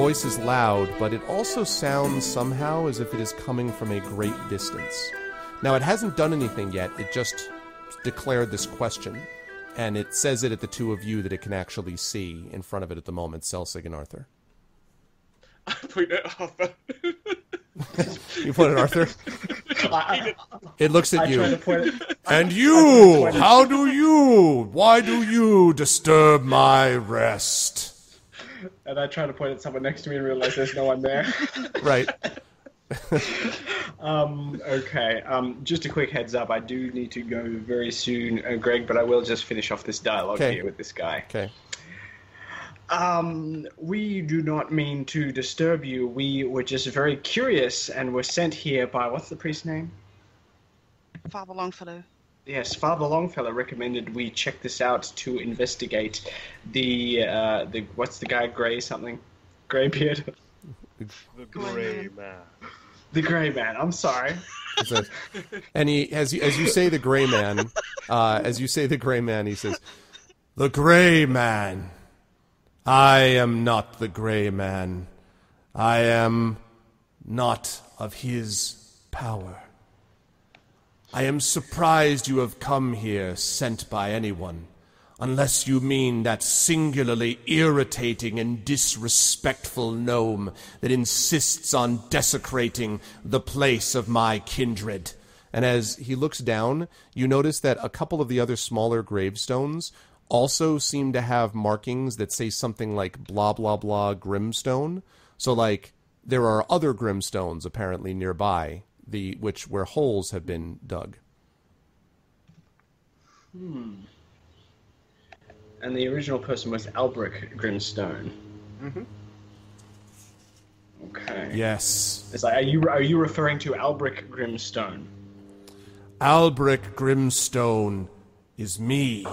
voice is loud, but it also sounds somehow as if it is coming from a great distance. Now, it hasn't done anything yet, it just declared this question, and it says it at the two of you that it can actually see in front of it at the moment, Celsig and Arthur. I point at Arthur. You point at Arthur? I, It looks at I you. point it. And you! How do you? Why do you disturb my rest? And I try to point at someone next to me and realize there's no one there. Right. Um, okay. Um, just a quick heads up. I do need to go very soon, uh, Greg, but I will just finish off this dialogue Okay. here with this guy. Okay. Um, we do not mean to disturb you. We were just very curious and were sent here by what's the priest's name? Father Longfellow. Yes, Father Longfellow recommended we check this out to investigate the uh, the what's the guy Gray something, Graybeard, The Grey Man. the Gray Man. I'm sorry. He says- and he, as you, as you say, the gray man, uh, as you say, the gray man, he says, "The gray man. I am not the gray man. I am not of his power. I am surprised you have come here sent by anyone, unless you mean that singularly irritating and disrespectful gnome that insists on desecrating the place of my kindred. And as he looks down, you notice that a couple of the other smaller gravestones also seem to have markings that say something like blah blah blah grimstone. So like there are other grimstones apparently nearby, the which where holes have been dug. Hmm. And the original person was Albrecht Grimstone. Mm-hmm. Okay. Yes. It's like, are you are you referring to Albrecht Grimstone? Albrecht Grimstone is me.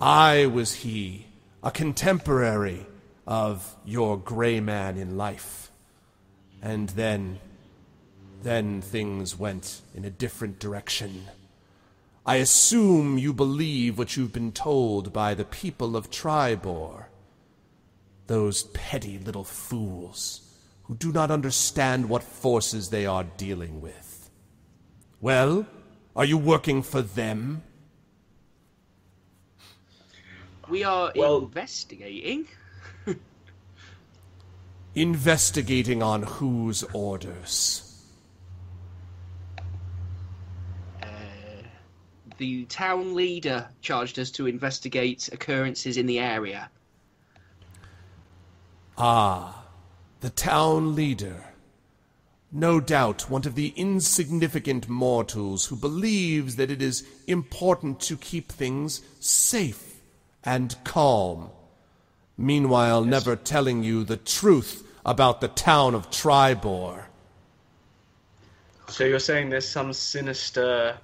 I was he, a contemporary of your gray man in life. And then, then things went in a different direction. I assume you believe what you've been told by the people of Tribor. Those petty little fools who do not understand what forces they are dealing with. Well, are you working for them? We are Well- investigating. Investigating on whose orders? The town leader charged us to investigate occurrences in the area. Ah, the town leader. No doubt one of the insignificant mortals who believes that it is important to keep things safe and calm. Meanwhile, never telling you the truth about the town of Tribor. So you're saying there's some sinister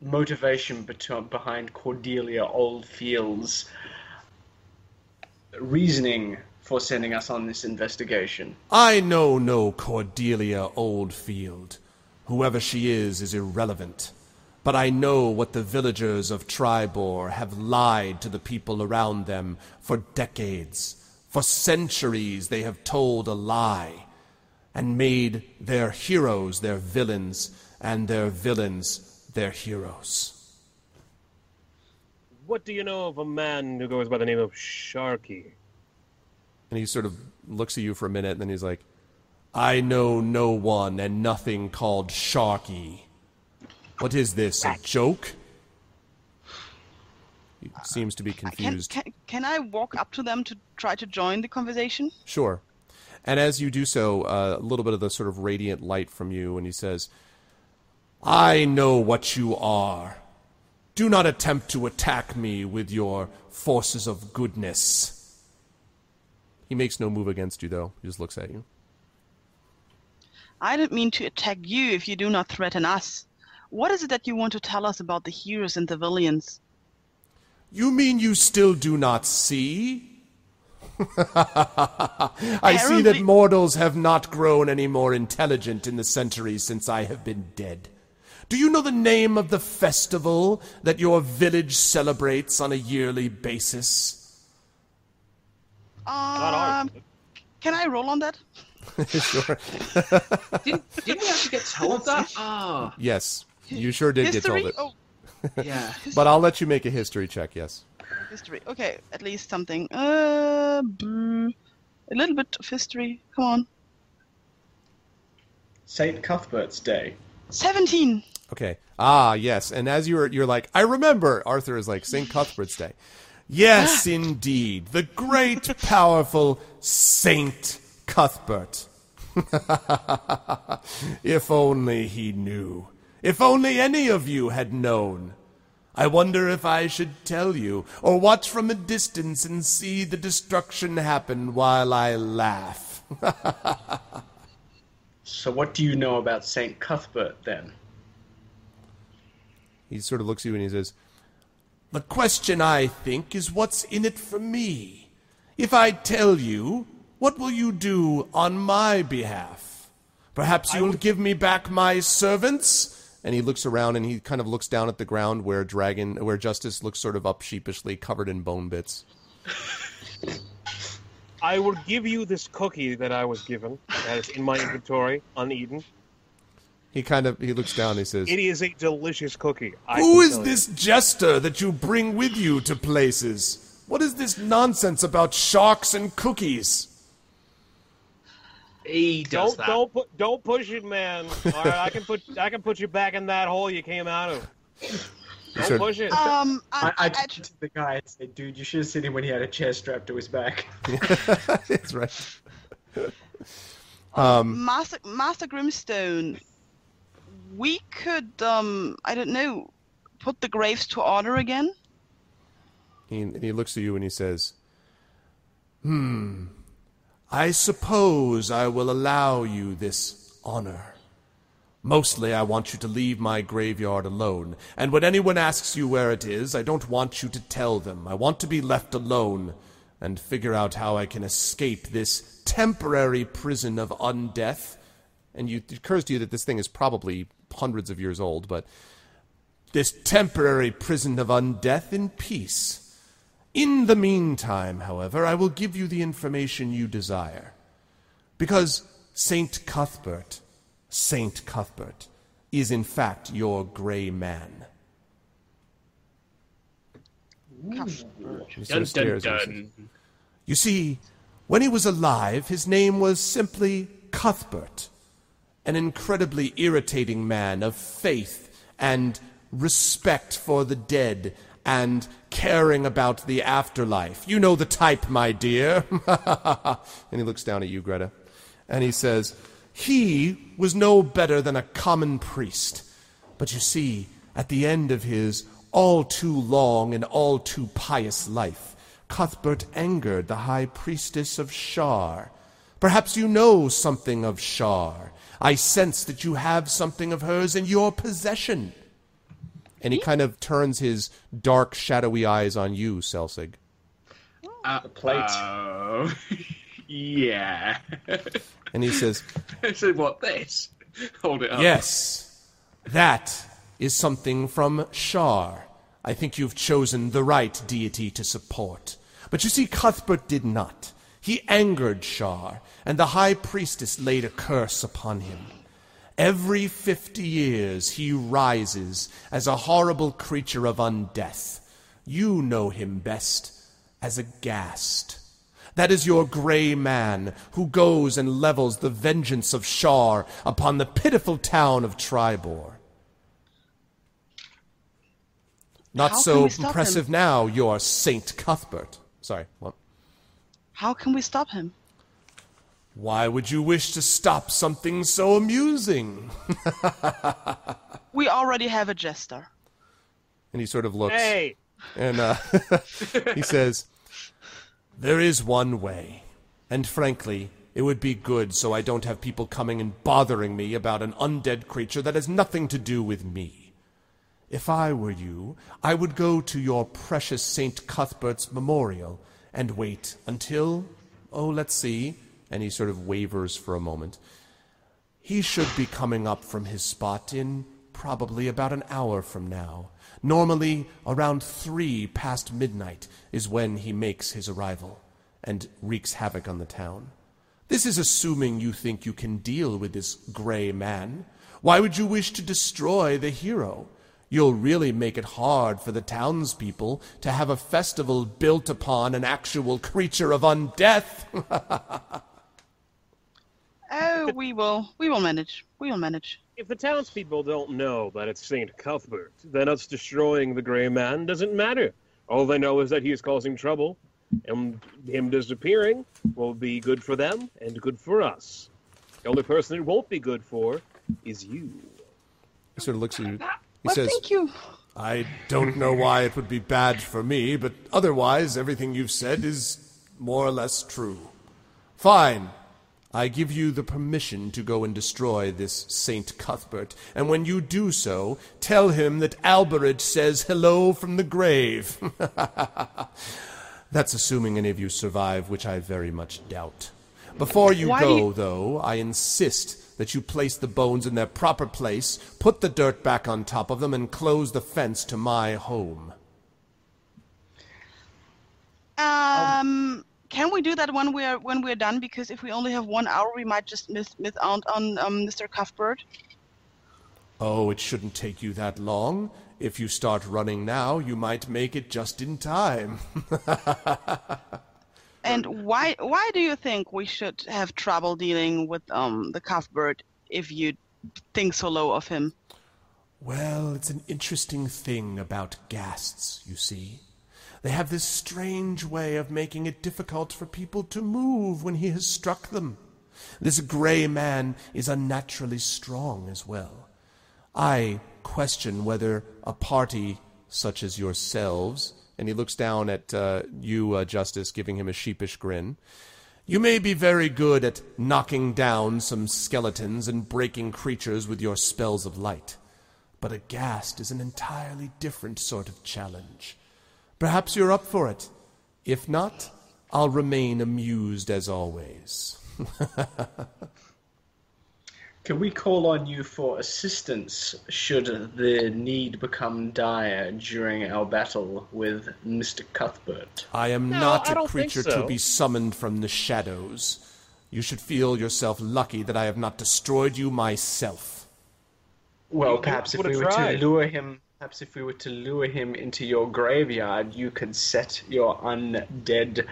motivation behind Cordelia Oldfield's reasoning for sending us on this investigation? I know no Cordelia Oldfield. Whoever she is is irrelevant. But I know what the villagers of Tribor have lied to the people around them for decades. For centuries they have told a lie and made their heroes their villains and their villains their heroes. What do you know of a man who goes by the name of Sharky? And he sort of looks at you for a minute and then he's like, I know no one and nothing called Sharky. What is this, a joke? He seems to be Can, confused. can, can I walk up to them to try to join the conversation? Sure. And as you do so, uh, a little bit of the sort of radiant light from you, and he says, I know what you are. Do not attempt to attack me with your forces of goodness. He makes no move against you, though. He just looks at you. I don't mean to attack you if you do not threaten us. What is it that you want to tell us about the heroes and the villains? You mean you still do not see? I see that mortals have not grown any more intelligent in the centuries since I have been dead. Do you know the name of the festival that your village celebrates on a yearly basis? Not. Um, Can I roll on that? sure. Didn't, didn't we actually get told that? Ah, Yes, you sure did history? get told it. Oh, yeah. But I'll let you make a history check. Yes. history. Okay, at least something. Uh, boo. a little bit of history. Come on. Saint Cuthbert's Day. 17. Okay. Ah, yes. And as you're you're like, I remember. Arthur is like Saint Cuthbert's Day. Yes, indeed, the great, powerful Saint Cuthbert. if only he knew. If only any of you had known. I wonder if I should tell you, or watch from a distance and see the destruction happen while I laugh. So what do you know about Saint Cuthbert then? He sort of looks at you and he says, The question, I think, is what's in it for me? If I tell you, what will you do on my behalf? Perhaps you'll give me back my servants? And he looks around and he kind of looks down at the ground where Dragon, where Justice looks sort of up sheepishly, covered in bone bits. I will give you this cookie that I was given. That is in my inventory, uneaten. He kind of he looks down and he says, It is a delicious cookie. I Who can you. this jester that you bring with you to places? What is this nonsense about sharks and cookies? He does Don't that. don't put don't push it, man. All right, I can put I can put you back in that hole you came out of. Don't said- push it. Um, I, I I, turned to the guy and said, dude, you should have seen him when he had a chair strapped to his back. That's right. Master Master Grimstone, we could um I don't know, put the graves to order again. He, and he looks at you and he says, Hmm, I suppose I will allow you this honor. Mostly, I want you to leave my graveyard alone, and when anyone asks you where it is, I don't want you to tell them. I want to be left alone and figure out how I can escape this temporary prison of undeath. And you, it occurs to you that this thing is probably hundreds of years old, but this temporary prison of undeath in peace. In the meantime, however, I will give you the information you desire. Because Saint Cuthbert, Saint Cuthbert, is in fact your grey man. He Dun, dun, stares at you. dun. You see, when he was alive, his name was simply Cuthbert, an incredibly irritating man of faith and respect for the dead and caring about the afterlife. You know the type, my dear. and he looks down at you, Greta, and he says, He was no better than a common priest. But you see, at the end of his all too long and all too pious life, Cuthbert angered the high priestess of Shar. Perhaps you know something of Shar. I sense that you have something of hers in your possession. And he kind of turns his dark, shadowy eyes on you, Selsig. Uh, The plate. Oh, yeah. And he says, so what? This? Hold it up. Yes, that is something from Shar. I think you've chosen the right deity to support. But you see, Cuthbert did not. He angered Shar, and the high priestess laid a curse upon him. Every fifty years he rises as a horrible creature of undeath. You know him best as a ghast. That is your grey man who goes and levels the vengeance of Shar upon the pitiful town of Tribor. Not How so stop him? impressive now, your Saint Cuthbert. Sorry, what? How can we stop him? Why would you wish to stop something so amusing? We already have a jester. And he sort of looks. Hey, And uh, he says, There is one way. And frankly, it would be good so I don't have people coming and bothering me about an undead creature that has nothing to do with me. If I were you, I would go to your precious St. Cuthbert's memorial and wait until, oh, let's see. And he sort of wavers for a moment. He should be coming up from his spot in probably about an hour from now. Normally, around three past midnight is when he makes his arrival and wreaks havoc on the town. This is assuming you think you can deal with this gray man. Why would you wish to destroy the hero? You'll really make it hard for the townspeople to have a festival built upon an actual creature of undeath. Oh, we will. We will manage. We will manage. If the townspeople don't know that it's Saint Cuthbert, then us destroying the Grey Man doesn't matter. All they know is that he is causing trouble, and him disappearing will be good for them and good for us. The only person it won't be good for is you. he sort of looks at you. He Well, says, thank you. I don't know why it would be bad for me, but otherwise, everything you've said is more or less true. Fine. I give you the permission to go and destroy this Saint Cuthbert, and when you do so, tell him that Alberich says hello from the grave. That's assuming any of you survive, which I very much doubt. Before you Why go, you- though, I insist that you place the bones in their proper place, put the dirt back on top of them, and close the fence to my home. Um, can we do that when we're when we're done? Because if we only have one hour, we might just miss miss out on um, Mr. Cuthbert. Oh, it shouldn't take you that long. If you start running now, you might make it just in time. And why why do you think we should have trouble dealing with um the Cuthbert if you think so low of him? Well, it's an interesting thing about ghasts, you see. They have this strange way of making it difficult for people to move when he has struck them. This gray man is unnaturally strong as well. I question whether a party such as yourselves, and he looks down at uh, you, uh, Justice, giving him a sheepish grin, you may be very good at knocking down some skeletons and breaking creatures with your spells of light. But a ghast is an entirely different sort of challenge. Perhaps you're up for it. If not, I'll remain amused as always. Can we call on you for assistance should the need become dire during our battle with Mr. Cuthbert? I am No, not I a don't think creature to be summoned from the shadows. You should feel yourself lucky that I have not destroyed you myself. Well, You perhaps if would've we were tried. to lure him, perhaps if we were to lure him into your graveyard, you could set your undead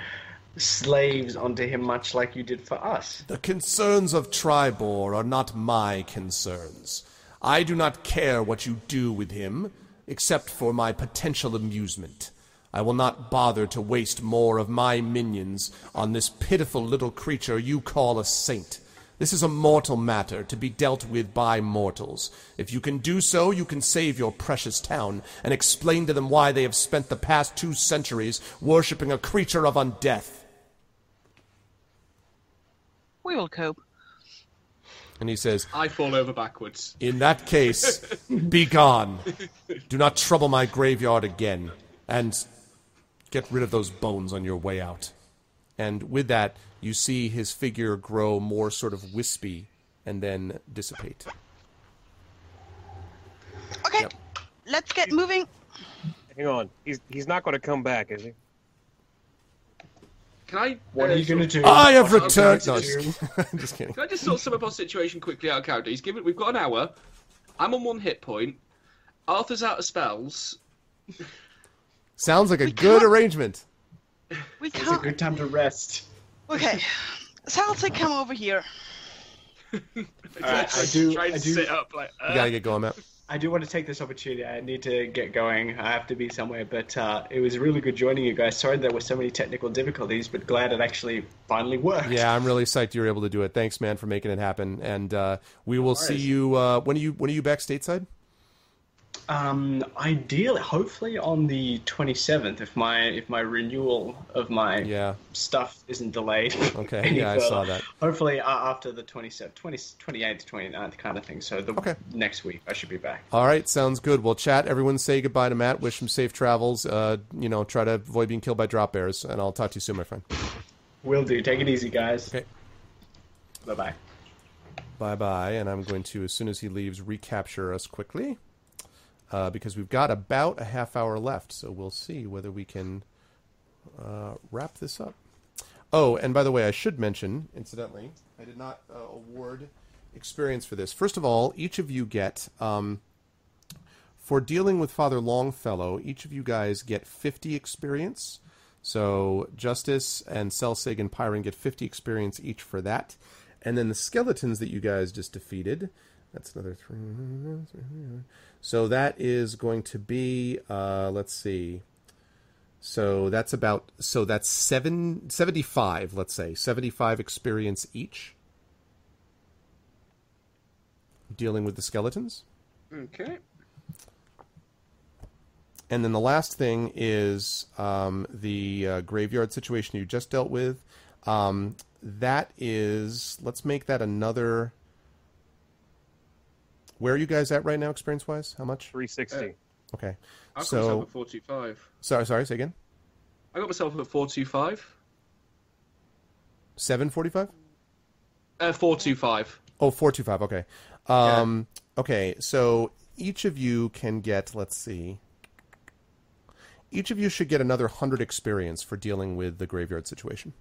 slaves onto him, much like you did for us. The concerns of Tribor are not my concerns. I do not care what you do with him, except for my potential amusement. I will not bother to waste more of my minions on this pitiful little creature you call a saint. This is a mortal matter to be dealt with by mortals. If you can do so, you can save your precious town and explain to them why they have spent the past two centuries worshipping a creature of undeath. We will cope. And he says, I fall over backwards. In that case, be gone. Do not trouble my graveyard again. And get rid of those bones on your way out. And with that, you see his figure grow more sort of wispy and then dissipate. Okay, Yep. let's get moving. Hang on. He's he's not going to come back, is he? Can I? What uh, are you going to do? I have What are you returned. No, just kidding. just kidding. Can I just sort sum up our situation quickly out of character? He's given. We've got an hour. I'm on one hit point. Arthur's out of spells. Sounds like a good arrangement. We It's a can't. good time to rest. Okay, Celtic, come over here. Alright, I do- Trying I to do- sit up like. You uh, gotta get going, Matt. I do want to take this opportunity. I need to get going. I have to be somewhere, but uh, it was really good joining you guys. Sorry there were so many technical difficulties, but glad it actually finally worked. Yeah, I'm really psyched you were able to do it. Thanks, man, for making it happen. And uh, we will see you. Uh, when are you? When are you back stateside? Um, ideally, hopefully on the 27th, if my if my renewal of my Yeah. stuff isn't delayed. Okay, yeah, I saw that. Hopefully uh, after the 27th, 20, 28th, 29th kind of thing. So the Okay. next week I should be back. All right, sounds good. Well, chat. Everyone say goodbye to Matt. Wish him safe travels. Uh, you know, try to avoid being killed by drop bears. And I'll talk to you soon, my friend. Will do. Take it easy, guys. Okay. Bye bye. Bye bye. And I'm going to, as soon as he leaves, recapture us quickly. Uh, because we've got about a half hour left. So we'll see whether we can uh, wrap this up. Oh, and by the way, I should mention, incidentally, I did not uh, award experience for this. First of all, each of you get, um, for dealing with Father Longfellow, each of you guys get 50 experience. So Justice and Celsig and Pyron get 50 experience each for that. And then the skeletons that you guys just defeated, that's another three. So that is going to be, uh, let's see. So that's about so that's seven, 75, let's say. 75 experience each dealing with the skeletons. Okay. And then the last thing is um, the uh, graveyard situation you just dealt with. Um, that is, let's make that another. Where are you guys at right now, experience wise? How much? 360. Uh, Okay. I got So- myself at 425. Sorry, sorry. Say again. I got myself at 425. Seven forty-five. Uh, 425. Oh, 425. Okay. Um, Okay. So each of you can get. Let's see. Each of you should get another hundred experience for dealing with the graveyard situation.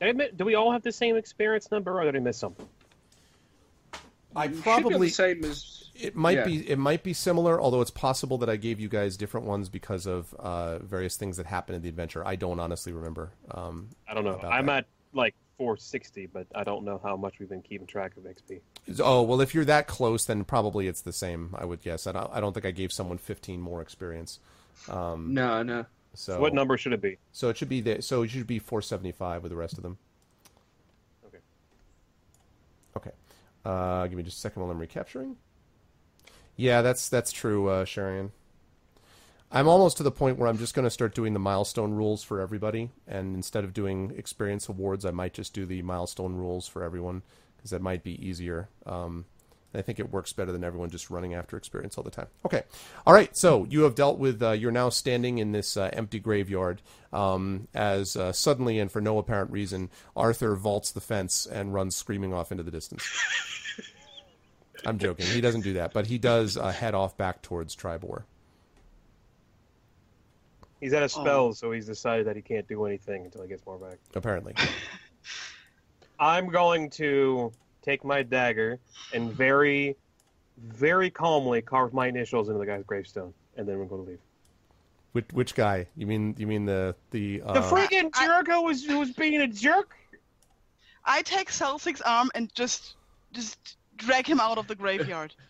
Did, I admit, do we all have the same experience number, or did I miss something? I You should be probably the same as. It might Yeah. be it might be similar, although it's possible that I gave you guys different ones because of uh, various things that happened in the adventure. I don't honestly remember. Um, I don't know. I'm that. at like 460, but I don't know how much we've been keeping track of XP. oh well, if you're that close, then probably it's the same. I would guess. I don't, I don't think I gave someone 15 more experience. Um, No, no. so So what number should it be? So it should be the, so it should be 475 with the rest of them. Okay. Okay. Uh, give me just a second while I'm recapturing. Yeah, that's that's true, uh, Sharian. I'm almost to the point where I'm just going to start doing the milestone rules for everybody, and instead of doing experience awards, I might just do the milestone rules for everyone because that might be easier. Um, I think it works better than everyone just running after experience all the time. Okay, all right. So you have dealt with. Uh, you're now standing in this uh, empty graveyard um, as uh, suddenly and for no apparent reason, Arthur vaults the fence and runs screaming off into the distance. I'm joking. He doesn't do that, but he does uh, head off back towards Tribor. He's at a spell, so he's decided that he can't do anything until he gets more back. Apparently, I'm going to take my dagger and very, very calmly carve my initials into the guy's gravestone, and then we're going to leave. which which guy? You mean you mean the the uh, The freaking I- jerk who was who was being a jerk. I take Celtic's arm and just just drag him out of the graveyard.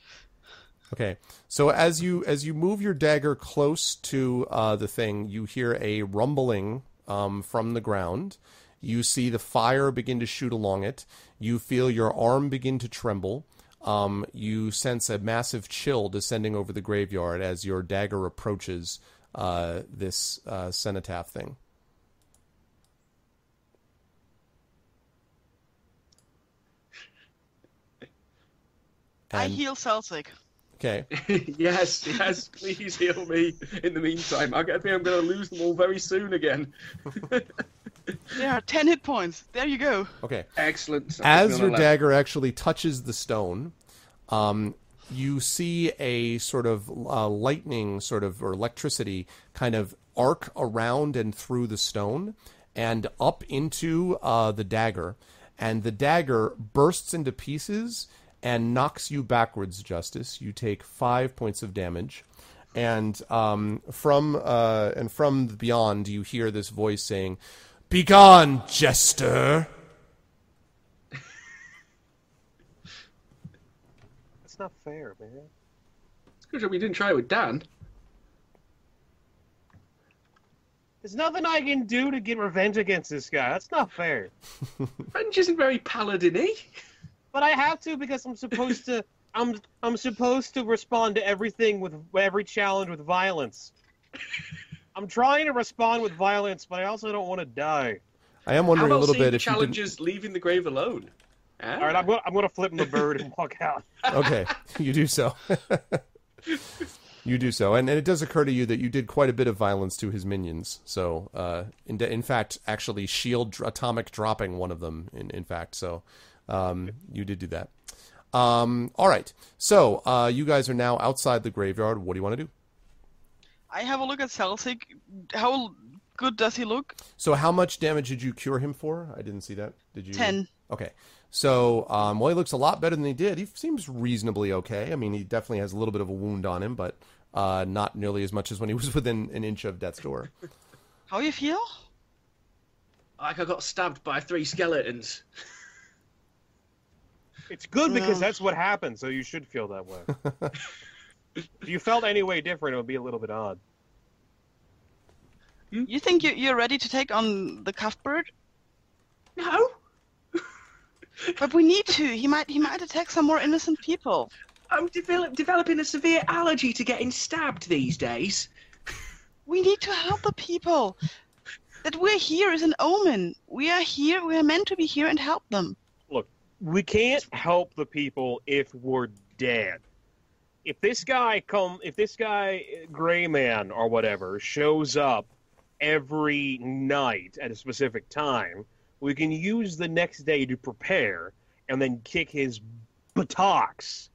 Okay. So as you as you move your dagger close to uh, the thing, you hear a rumbling um, from the ground. You see the fire begin to shoot along it. You feel your arm begin to tremble. Um, you sense a massive chill descending over the graveyard as your dagger approaches uh, this uh, cenotaph thing. I heal Celtic. Okay. yes, yes, please heal me in the meantime. I think I'm going to lose them all very soon again. There are ten hit points. There you go. Okay. Excellent. as your dagger actually touches the stone, um, you see a sort of uh, lightning, sort of or electricity, kind of arc around and through the stone and up into uh, the dagger, and the dagger bursts into pieces and knocks you backwards. Justice, you take five points of damage. And um, from uh, and from beyond, you hear this voice saying, "Begone, jester!" That's not fair, man. It's good that we didn't try it with Dan. There's nothing I can do to get revenge against this guy. That's not fair. French isn't very paladin-y. But I have to because I'm supposed to. I'm I'm supposed to respond to everything with every challenge with violence. I'm trying to respond with violence, but I also don't want to die. I am How wondering a little bit the if you didn't. challenges leaving the grave alone? Ah. All right, I'm gonna I'm gonna flip him the bird and walk out. Okay, you do so. you do so, and, and it does occur to you that you did quite a bit of violence to his minions. So, uh, in, in fact, actually, shield atomic dropping one of them. In in fact, so um, you did do that. Um, all right, so uh, you guys are now outside the graveyard. What do you want to do? I have a look at Celtic. How good does he look? So how much damage did you cure him for? I didn't see that. Did you? Ten. Okay. So, um, well, he looks a lot better than he did. He seems reasonably okay. I mean, he definitely has a little bit of a wound on him, but uh, not nearly as much as when he was within an inch of death's door. How you feel? Like I got stabbed by three skeletons. It's good because that's what happened, so you should feel that way. if you felt any way different, it would be a little bit odd. Hmm? You think you, you're ready to take on the Cuthbert? No, But we need to. He might he might attack some more innocent people. I'm develop- developing a severe allergy to getting stabbed these days. We need to help the people. That we're here is an omen. We are here. We are meant to be here and help them. Look, we can't help the people if we're dead. If this guy come, if this guy Gray Man or whatever shows up every night at a specific time, we can use the next day to prepare and then kick his buttocks.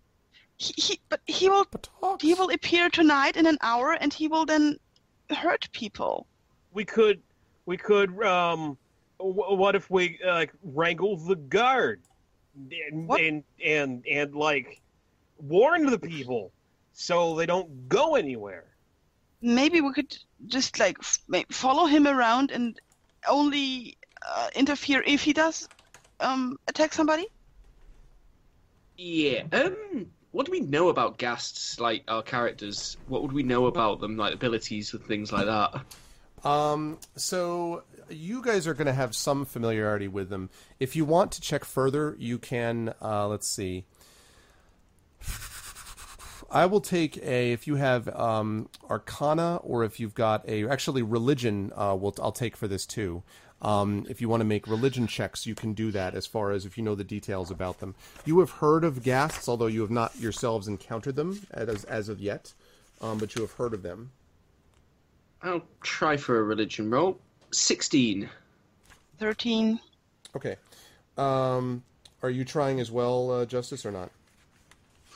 He, he but he will But talk. he will appear tonight in an hour and he will then hurt people. we could we could um wh- what if we uh, like wrangle the guard and, What? and and and like warn the people so they don't go anywhere Maybe we could just like f- ma- follow him around and only uh, interfere if he does um, attack somebody. Yeah. Um. What do we know about ghasts? Like our characters. What would we know about them? Like abilities and things like that. Um, so you guys are going to have some familiarity with them. If you want to check further, you can. Uh, let's see. I will take a if you have um, Arcana or if you've got a actually religion. Uh, will I'll take for this too. Um, if you want to make religion checks, you can do that. As far as if you know the details about them, you have heard of ghasts, although you have not yourselves encountered them as as of yet. Um, but you have heard of them. I'll try for a religion roll. Sixteen. Thirteen. Okay. Um, are you trying as well, uh, Justice, or not?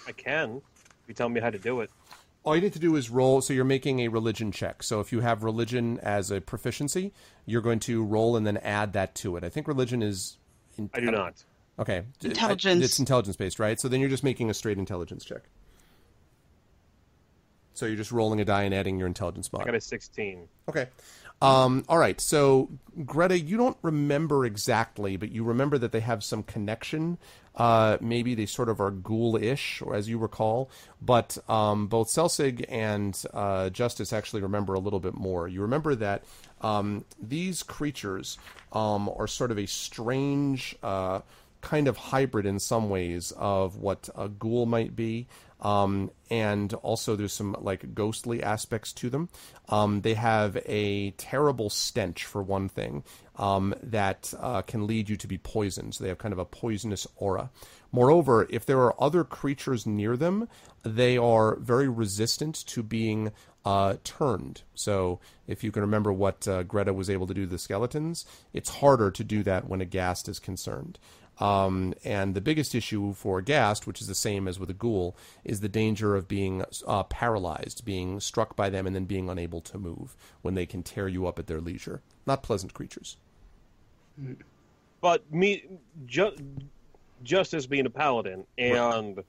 i can if you tell me how to do it All you need to do is roll. So you're making a religion check. So if you have religion as a proficiency, you're going to roll and then add that to it. I think religion is. In, i do not Okay. Intelligence. It's intelligence based, right? So then you're just making a straight intelligence check. So you're just rolling a die and adding your intelligence mod. i got a 16 Okay. Um, all right. So, Greta, you don't remember exactly, but you remember that they have some connection. Uh, maybe they sort of are ghoul-ish, or as you recall. But um, both Selsig and uh, Justice actually remember a little bit more. You remember that um, these creatures um, are sort of a strange uh, kind of hybrid in some ways of what a ghoul might be. Um, and also there's some like ghostly aspects to them. Um, they have a terrible stench for one thing um, that uh, can lead you to be poisoned. So they have kind of a poisonous aura. Moreover, if there are other creatures near them, they are very resistant to being uh, turned. So if you can remember what uh, Greta was able to do to the skeletons, it's harder to do that when a ghast is concerned. Um, and the biggest issue for a ghast, which is the same as with a ghoul, is the danger of being uh, paralyzed, being struck by them, and then being unable to move when they can tear you up at their leisure. Not pleasant creatures. but me ju- as being a paladin and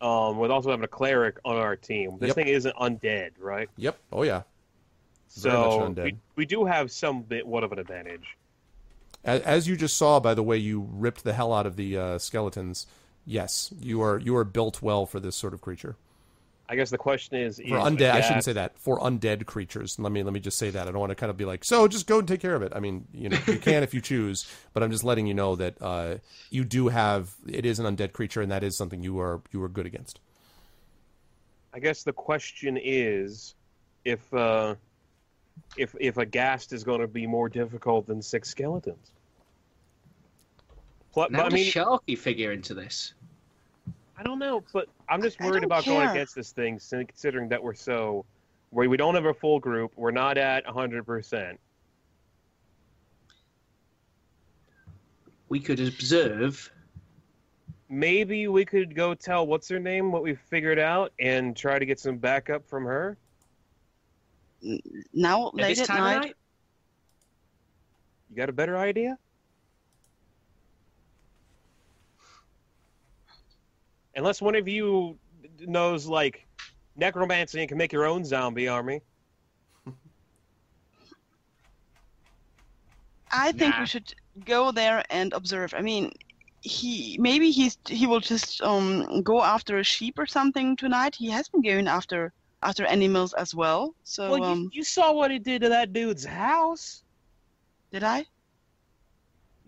um with also having a cleric on our team this Yep. thing isn't undead right Yep. Oh yeah. So we, we do have some bit what of an advantage As, as you just saw by the way you ripped the hell out of the uh, skeletons, yes, you are you are built well for this sort of creature. i guess the question is For is undead, I shouldn't say that. For undead creatures, let me let me just say that. I don't want to kind of be like, so just go and take care of it. I mean, you know, you can if you choose, but I'm just letting you know that uh, you do have it is an undead creature, and that is something you are you are good against. i guess the question is if uh if if a ghast is going to be more difficult than six skeletons Pl- Now but, I mean, Sharky figure into this? I don't know, but I'm just worried don't about going against this thing, considering that we're so, where we don't have a full group, we're not at 100%. We could observe. Maybe we could go tell what's her name what we figured out and try to get some backup from her. Now At late this at time night. night? You got a better idea? Unless one of you knows like necromancy and can make your own zombie army. I think Nah. we should go there and observe. I mean, he maybe he's he will just um go after a sheep or something tonight. He has been going after after animals as well. So well, you, um, you saw what it did to that dude's house. did I?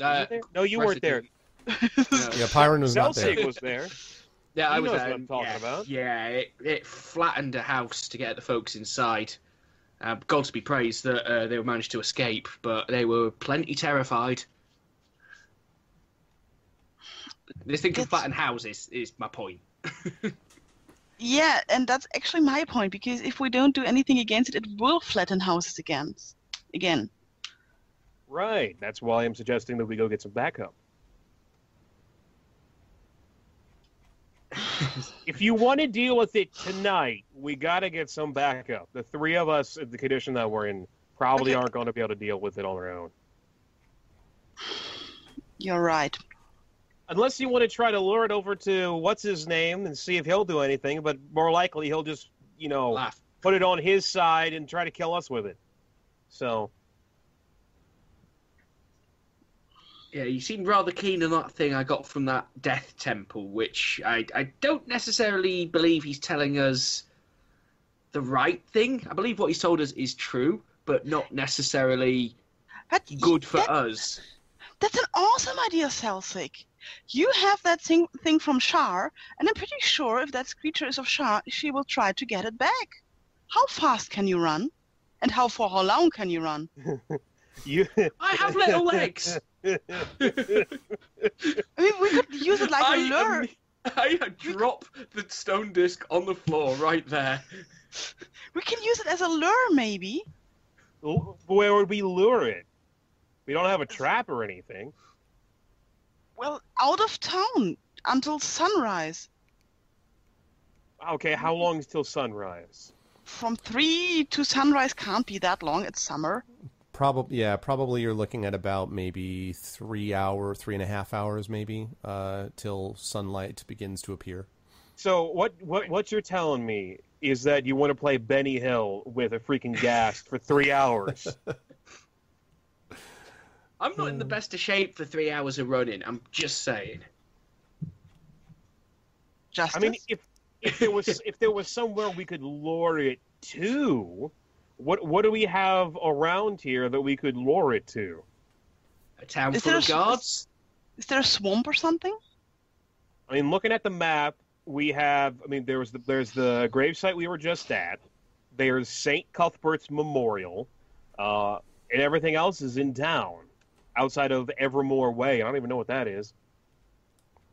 Uh, you? No, you weren't there. No. Yeah, Pyron was not there. Celsig was there. Yeah, I He was there. what I'm talking yeah, about. Yeah, it, it flattened a house to get the folks inside. Uh, God to be praised that uh, they managed to escape, but they were plenty terrified. This thing can It's- flatten houses, is my point. Yeah, and that's actually my point because if we don't do anything against it, it will flatten houses again. Again. Right. That's why I'm suggesting that we go get some backup. if you want to deal with it tonight, we got to get some backup. The three of us, in the condition that we're in, probably Okay. aren't going to be able to deal with it on our own. You're right. Unless you want to try to lure it over to what's his name and see if he'll do anything, but more likely he'll just, you know, Laugh. put it on his side and try to kill us with it. So, Yeah, you seemed rather keen on that thing I got from that death temple, which I, I don't necessarily believe he's telling us the right thing. I believe what he's told us is true, but not necessarily But good for that- us. That's an awesome idea, Celsic. You have that thing, thing from Shar, and I'm pretty sure if that creature is of Shar, she will try to get it back. How fast can you run? And how for how long can you run? you. I have little legs. I mean, we could use it like a I, lure. am- I drop the stone disc on the floor right there. We can use it as a lure, maybe. Where would we lure it? We don't have a trap or anything. Well, out of town until sunrise. Okay, how long is till sunrise? From three to sunrise can't be that long. It's summer. Probably, yeah, probably you're looking at about maybe three hour, three and a half hours, maybe, uh, till sunlight begins to appear. So what what what you're telling me is that you want to play Benny Hill with a freaking ghast for three hours? I'm not in the best of shape for three hours of running. I'm just saying. Justice. I mean, if if there was if there was somewhere we could lure it to, what what do we have around here that we could lure it to? A town Is full there of a- guards. is there a swamp or something? I mean, looking at the map, we have. I mean, there was the, there's the gravesite we were just at. There's Saint Cuthbert's Memorial, uh, and everything else is in town, outside of Evermore Way. I don't even know what that is.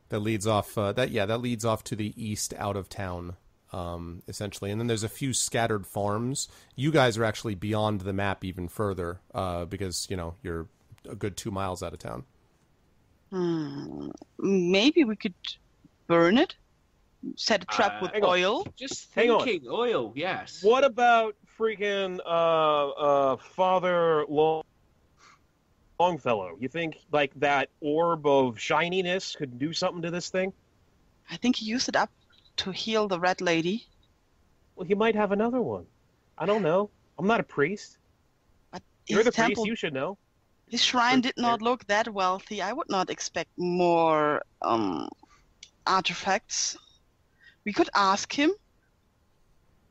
That leads off. Uh, that yeah, that leads off to the east, out of town, um, essentially. And then there's a few scattered farms. You guys are actually beyond the map even further, uh, because you know you're a good two miles out of town. Hmm. Maybe we could burn it. Set a trap Uh, with hang on. oil. Just thinking, oil, yes. What about freaking uh, uh, Father Long- Longfellow? You think like that orb of shininess could do something to this thing? I think he used it up to heal the red lady. Well, he might have another one. I don't know. I'm not a priest. But You're the temple, priest. You should know. his shrine did not look that wealthy. I would not expect more um, artifacts. We could ask him,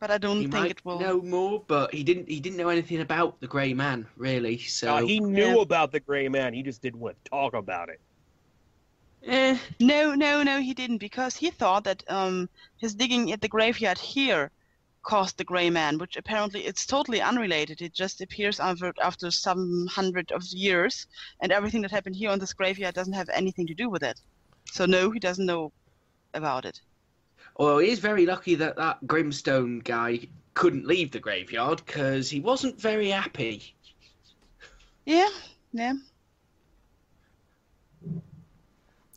but I don't he think might it will. know more, but he didn't. He didn't know anything about the Grey Man, really. So Uh, he knew Yeah. about the gray man. He just didn't want to talk about it. eh, No, no, no, he didn't because he thought that um, his digging at the graveyard here caused the Grey Man, which apparently it's totally unrelated. It just appears after, after some hundred of years, and everything that happened here on this graveyard doesn't have anything to do with it. So no, he doesn't know about it. Well, he is very lucky that that Grimstone guy couldn't leave the graveyard because he wasn't very happy. Yeah, yeah.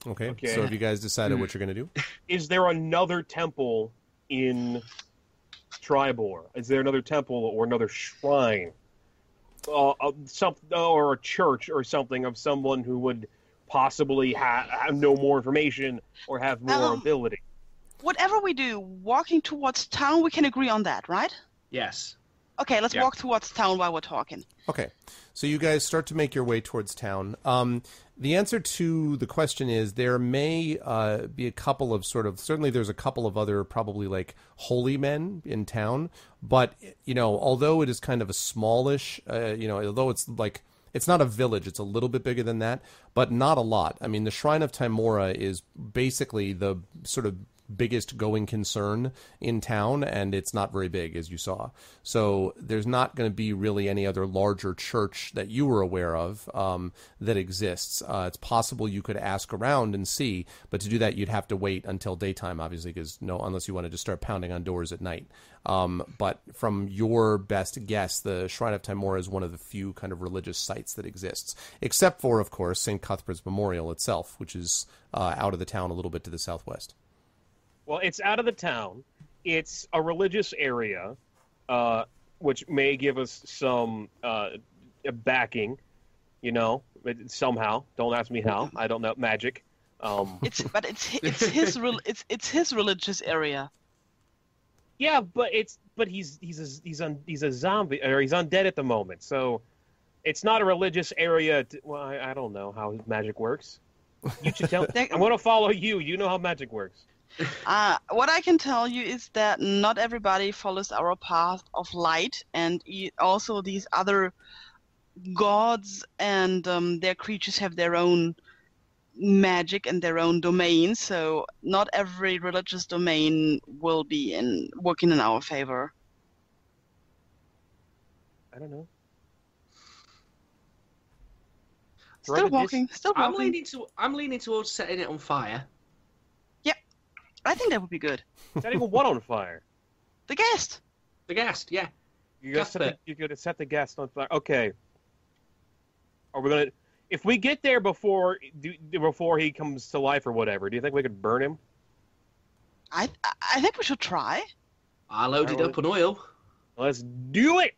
Okay. Okay. So have you guys decided what you're gonna do? Is there another temple in Tribor? Is there another temple or another shrine? uh, uh, some or a church or something of someone who would possibly ha- have no more information or have more Um, ability. Whatever we do, walking towards town, we can agree on that, right? Yes. Okay, let's Yeah. walk towards town while we're talking. Okay, so you guys start to make your way towards town. Um, the answer to the question is there may uh, be a couple of sort of certainly there's a couple of other probably like holy men in town, but you know although it is kind of a smallish, uh, you know although it's like it's not a village it's a little bit bigger than that but not a lot i mean the shrine of Tymora is basically the sort of biggest going concern in town and it's not very big as you saw. So there's not going to be really any other larger church that you were aware of um, that exists. Uh, it's possible you could ask around and see but to do that you'd have to wait until daytime obviously because no unless you wanted to start pounding on doors at night. Um, but from your best guess the shrine of Tymora is one of the few kind of religious sites that exists except for of course st cuthbert's memorial itself which is uh, out of the town a little bit to the southwest Well, it's out of the town. It's a religious area, uh, which may give us some uh, backing. You know, somehow. Don't ask me how. I don't know magic. Um, It's but it's it's his it's it's his religious area. yeah, but it's but he's he's a, he's un, he's a zombie or he's undead at the moment. So it's not a religious area. To, well, I, I don't know how magic works. You should tell. I'm going to follow you. You know how magic works. Uh, what I can tell you is that not everybody follows our path of light, and e- also these other gods and um, their creatures have their own magic and their own domain. So not every religious domain will be in working in our favor. I don't know. Still Right, this- walking, I'm leaning to I'm leaning towards setting it on fire. I think that would be good. Setting what on fire? The ghast. The ghast, yeah. You're gonna, set the, Cuthbert. you're gonna set the ghast on fire. Okay. Are we gonna? If we get there before do, before he comes to life or whatever, do you think we could burn him? I I- I think we should try. I loaded Alright. up on oil. Let's do it.